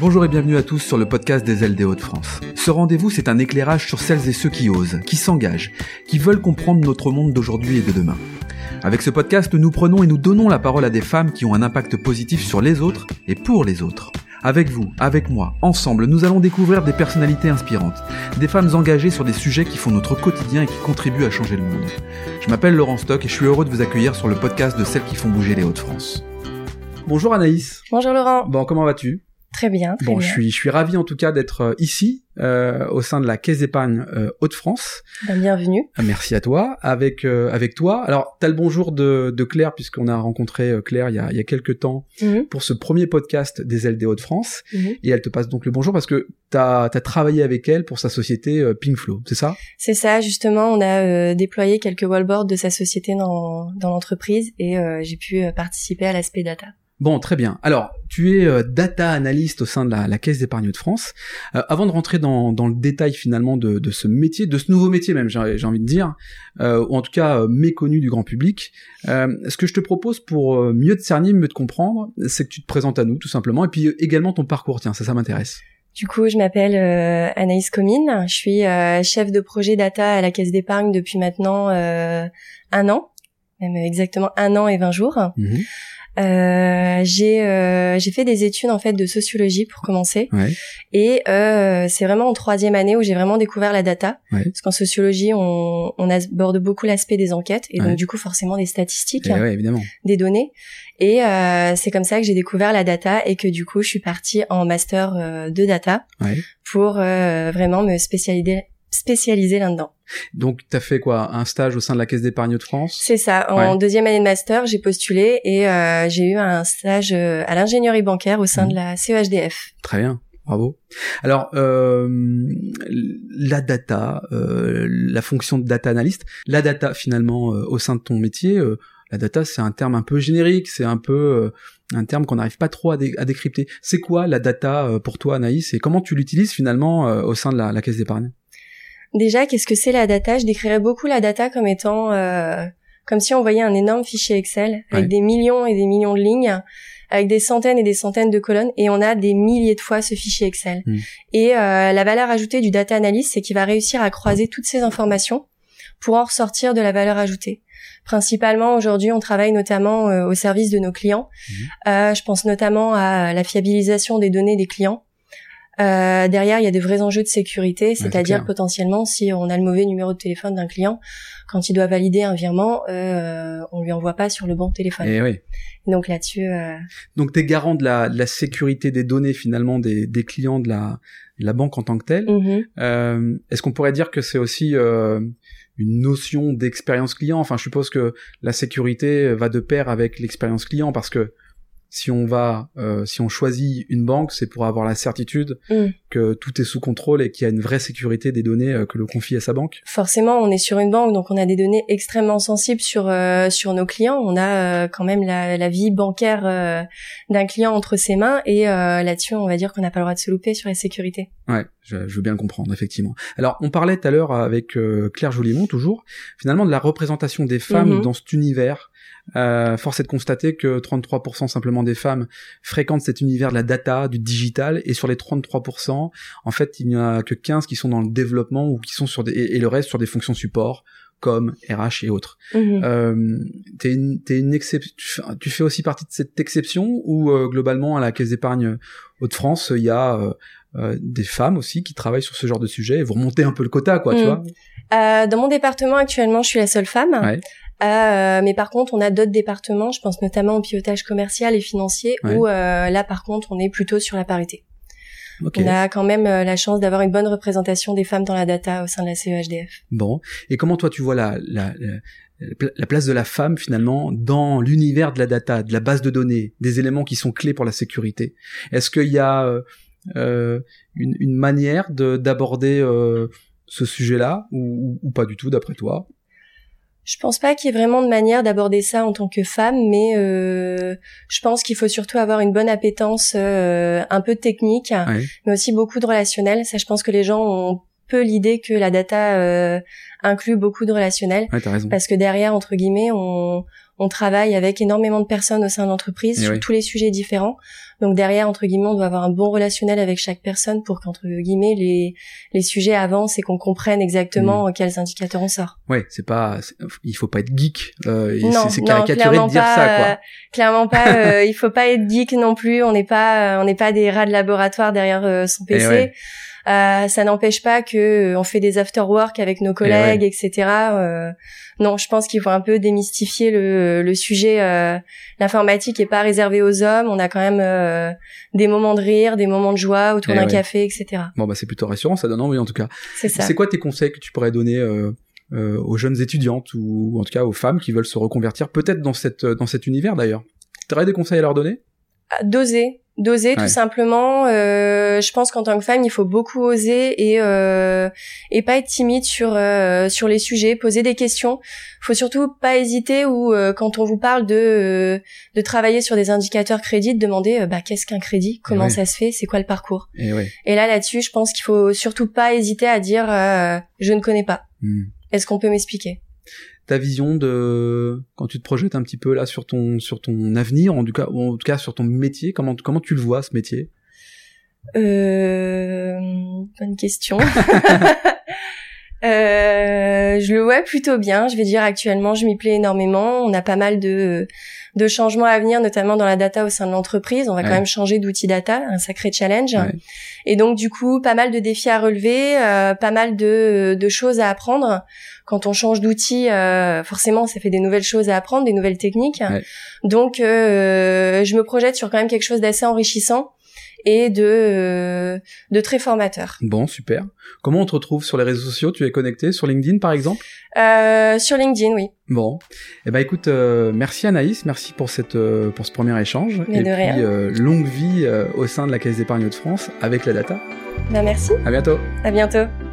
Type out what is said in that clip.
Bonjour et bienvenue à tous sur le podcast des ailes des Hauts-de-France. Ce rendez-vous, c'est un éclairage sur celles et ceux qui osent, qui s'engagent, qui veulent comprendre notre monde d'aujourd'hui et de demain. Avec ce podcast, nous prenons et nous donnons la parole à des femmes qui ont un impact positif sur les autres et pour les autres. Avec vous, avec moi, ensemble, nous allons découvrir des personnalités inspirantes, des femmes engagées sur des sujets qui font notre quotidien et qui contribuent à changer le monde. Je m'appelle Laurent Stock et je suis heureux de vous accueillir sur le podcast de celles qui font bouger les Hauts-de-France. Bonjour Anaïs. Bonjour Laurent. Bon, comment vas-tu? Très bien. Très bon, bien. je suis, je suis ravi en tout cas d'être euh, ici euh, au sein de la Caisse d'épargne euh, Hauts-de-France. Ben, bienvenue. Ah, Merci à toi. Avec euh, avec toi. Alors, t'as le bonjour de, de Claire puisqu'on a rencontré euh, Claire il y a, il y a quelques temps Mhm, pour ce premier podcast des ailes des Hauts-de-France. mhm. Et elle te passe donc le bonjour parce que t'as as travaillé avec elle pour sa société euh, Pinkflow, c'est ça? C'est ça, justement, on a euh, déployé quelques wallboards de sa société dans, dans l'entreprise et euh, j'ai pu euh, participer à l'aspect data. Bon, très bien. Alors, tu es euh, data analyst au sein de la, la Caisse d'épargne de France. Euh, avant de rentrer dans, dans le détail finalement de, de ce métier, de ce nouveau métier même, j'ai j'ai envie de dire, euh, ou en tout cas euh, méconnu du grand public, euh, ce que je te propose pour euh, mieux te cerner, mieux te comprendre, c'est que tu te présentes à nous tout simplement, et puis également ton parcours. Tiens, ça, ça m'intéresse. Du coup, je m'appelle euh, Anaïs Comine, je suis euh, chef de projet data à la Caisse d'épargne depuis maintenant euh, un an, même exactement un an et vingt jours. Mhm. Euh, j'ai euh, j'ai fait des études en fait de sociologie pour commencer Ouais. et euh, c'est vraiment en troisième année où j'ai vraiment découvert la data Ouais. parce qu'en sociologie on, on aborde beaucoup l'aspect des enquêtes et Ouais. donc du coup forcément des statistiques, ouais, évidemment. des données et euh, c'est comme ça que j'ai découvert la data et que du coup je suis partie en master euh, de data Ouais. pour euh, vraiment me spécialiser spécialiser là-dedans. Donc, t'as fait quoi? Un stage au sein de la Caisse d'épargne de France? C'est ça. En Ouais. deuxième année de master, j'ai postulé et euh, j'ai eu un stage euh, à l'ingénierie bancaire au sein de la E CEHDF. Très bien, bravo. Alors, euh, la data, euh, la fonction de data analyst, la data finalement euh, au sein de ton métier, euh, la data c'est un terme un peu générique, c'est un peu euh, un terme qu'on n'arrive pas trop à, dé- à décrypter. C'est quoi la data pour toi Anaïs? Et comment tu l'utilises finalement euh, au sein de la, la caisse d'épargne? Déjà, qu'est-ce que c'est la data? Je décrirais beaucoup la data comme étant euh, comme si on voyait un énorme fichier Excel avec Ouais. des millions et des millions de lignes, avec des centaines et des centaines de colonnes, et on a des milliers de fois ce fichier Excel. Mm. Et euh, la valeur ajoutée du data analyst, c'est qu'il va réussir à croiser toutes ces informations pour en ressortir de la valeur ajoutée. Principalement, aujourd'hui, on travaille notamment euh, au service de nos clients. Euh, je pense notamment à la fiabilisation des données des clients. Euh, derrière, il y a des vrais enjeux de sécurité, c'est c'est-à-dire potentiellement, si on a le mauvais numéro de téléphone d'un client, quand il doit valider un virement, euh, on lui envoie pas sur le bon téléphone. Eh oui. Donc là-dessus, euh, Donc, t'es garant de la, de la sécurité des données finalement des, des clients de la, de la banque en tant que telle. mhm. Euh, Est-ce qu'on pourrait dire que c'est aussi euh, une notion d'expérience client? Enfin, je suppose que la sécurité va de pair avec l'expérience client parce que si on va, euh, si on choisit une banque, c'est pour avoir la certitude Mm. que tout est sous contrôle et qu'il y a une vraie sécurité des données euh, que l'on confie à sa banque. forcément, on est sur une banque, donc on a des données extrêmement sensibles sur euh, sur nos clients. On a euh, quand même la, la vie bancaire euh, d'un client entre ses mains, et euh, là-dessus, on va dire qu'on n'a pas le droit de se louper sur la sécurité. Ouais, je, je veux bien le comprendre, effectivement. Alors, on parlait tout à l'heure avec euh, Claire Jolimont, toujours, finalement, de la représentation des femmes Mhm. dans cet univers. Euh, force est de constater que 33% simplement des femmes fréquentent cet univers de la data, du digital, et sur les 33%, en fait, il n'y a que 15 qui sont dans le développement ou qui sont sur des, et, et le reste sur des fonctions support, comme RH et autres. Mhm. Euh, t'es une, tu fais- aussi partie de cette exception ou euh, globalement à la Caisse d'épargne Hauts-de-France, il y a euh, euh, des femmes aussi qui travaillent sur ce genre de sujet et vous remontez un peu le quota, quoi, tu Mm. vois Euh, dans mon département actuellement, je suis la seule femme. Ouais. Euh, mais par contre, on a d'autres départements. Je pense notamment au pilotage commercial et financier, Ouais. où euh, là, par contre, on est plutôt sur la parité. On a quand même euh, la chance d'avoir une bonne représentation des femmes dans la data au sein de la CEHDF. Bon. Et comment toi tu vois la, la, la, la place de la femme finalement dans l'univers de la data, de la base de données, des éléments qui sont clés pour la sécurité? Est-ce qu'il y a une, une manière de d'aborder ce sujet-là ou, ou pas du tout d'après toi? Je pense pas qu'il y ait vraiment de manière d'aborder ça en tant que femme, mais euh, je pense qu'il faut surtout avoir une bonne appétence, euh, un peu technique, mais aussi beaucoup de relationnel. Ça, je pense que les gens ont peu l'idée que la data euh, inclut beaucoup de relationnel, Ouais, parce que derrière, entre guillemets, on, on travaille avec énormément de personnes au sein de l'entreprise Et sur oui. tous les sujets différents. Donc derrière, entre guillemets, on doit avoir un bon relationnel avec chaque personne pour qu'entre guillemets les les sujets avancent et qu'on comprenne Mm. exactement quels indicateurs on sort. Ouais, c'est pas, il faut pas être geek. Euh, c'est- caricaturé de dire pas, ça, euh, quoi. clairement pas. euh, il faut pas être geek non plus. On n'est pas, euh, on n'est pas des rats de laboratoire derrière euh, son PC. Eh. Euh, ça n'empêche pas que euh, on fait des after work avec nos collègues, etc. Euh, non, je pense qu'il faut un peu démystifier le, le sujet. euh, L'informatique est pas réservée aux hommes. On a quand même euh, des moments de rire, des moments de joie autour Eh d'un ouais. café, etc. Bon, bah, c'est plutôt rassurant, ça donne envie, en tout cas. C'est ça. C'est quoi tes conseils que tu pourrais donner aux jeunes étudiantes ou en tout cas aux femmes qui veulent se reconvertir, peut-être dans cette dans cet univers d'ailleurs? T'aurais des conseils à leur donner? Ah, Doser, doser Ouais. tout simplement. Euh, je pense qu'en tant que femme, il faut beaucoup oser et euh, et pas être timide sur euh, sur les sujets, poser des questions. Faut surtout pas hésiter ou euh, quand on vous parle de euh, de travailler sur des indicateurs crédits, de demander euh, bah qu'est-ce qu'un crédit, comment ça se fait, c'est quoi le parcours? Et là là-dessus, je pense qu'il faut surtout pas hésiter à dire euh, je ne connais pas. Hmm. Est-ce qu'on peut m'expliquer? Ta vision de quand tu te projettes un petit peu là sur ton sur ton avenir, en tout cas ou en tout cas sur ton métier, comment comment tu le vois ce métier? Euh, bonne question. Euh, je le vois plutôt bien. Je vais dire actuellement, je m'y plais énormément. On a pas mal de de changements à venir, notamment dans la data au sein de l'entreprise. On va Ouais. quand même changer d'outil data, un sacré challenge. Ouais. Et donc du coup, pas mal de défis à relever, euh, pas mal de de choses à apprendre. Quand on change d'outil, euh, forcément, ça fait des nouvelles choses à apprendre, des nouvelles techniques. Ouais. Donc, euh, je me projette sur quand même quelque chose d'assez enrichissant et de euh, de très formateur. Bon, super. Comment on te retrouve sur les réseaux sociaux? Tu es connecté sur LinkedIn par exemple? Euh, sur LinkedIn, oui. Bon, eh ben écoute, euh, merci Anaïs, merci pour cette euh, pour ce premier échange Mais et de puis rien. euh, longue vie euh, au sein de la Caisse d'épargne de France avec la data. Ben merci. À bientôt. À bientôt.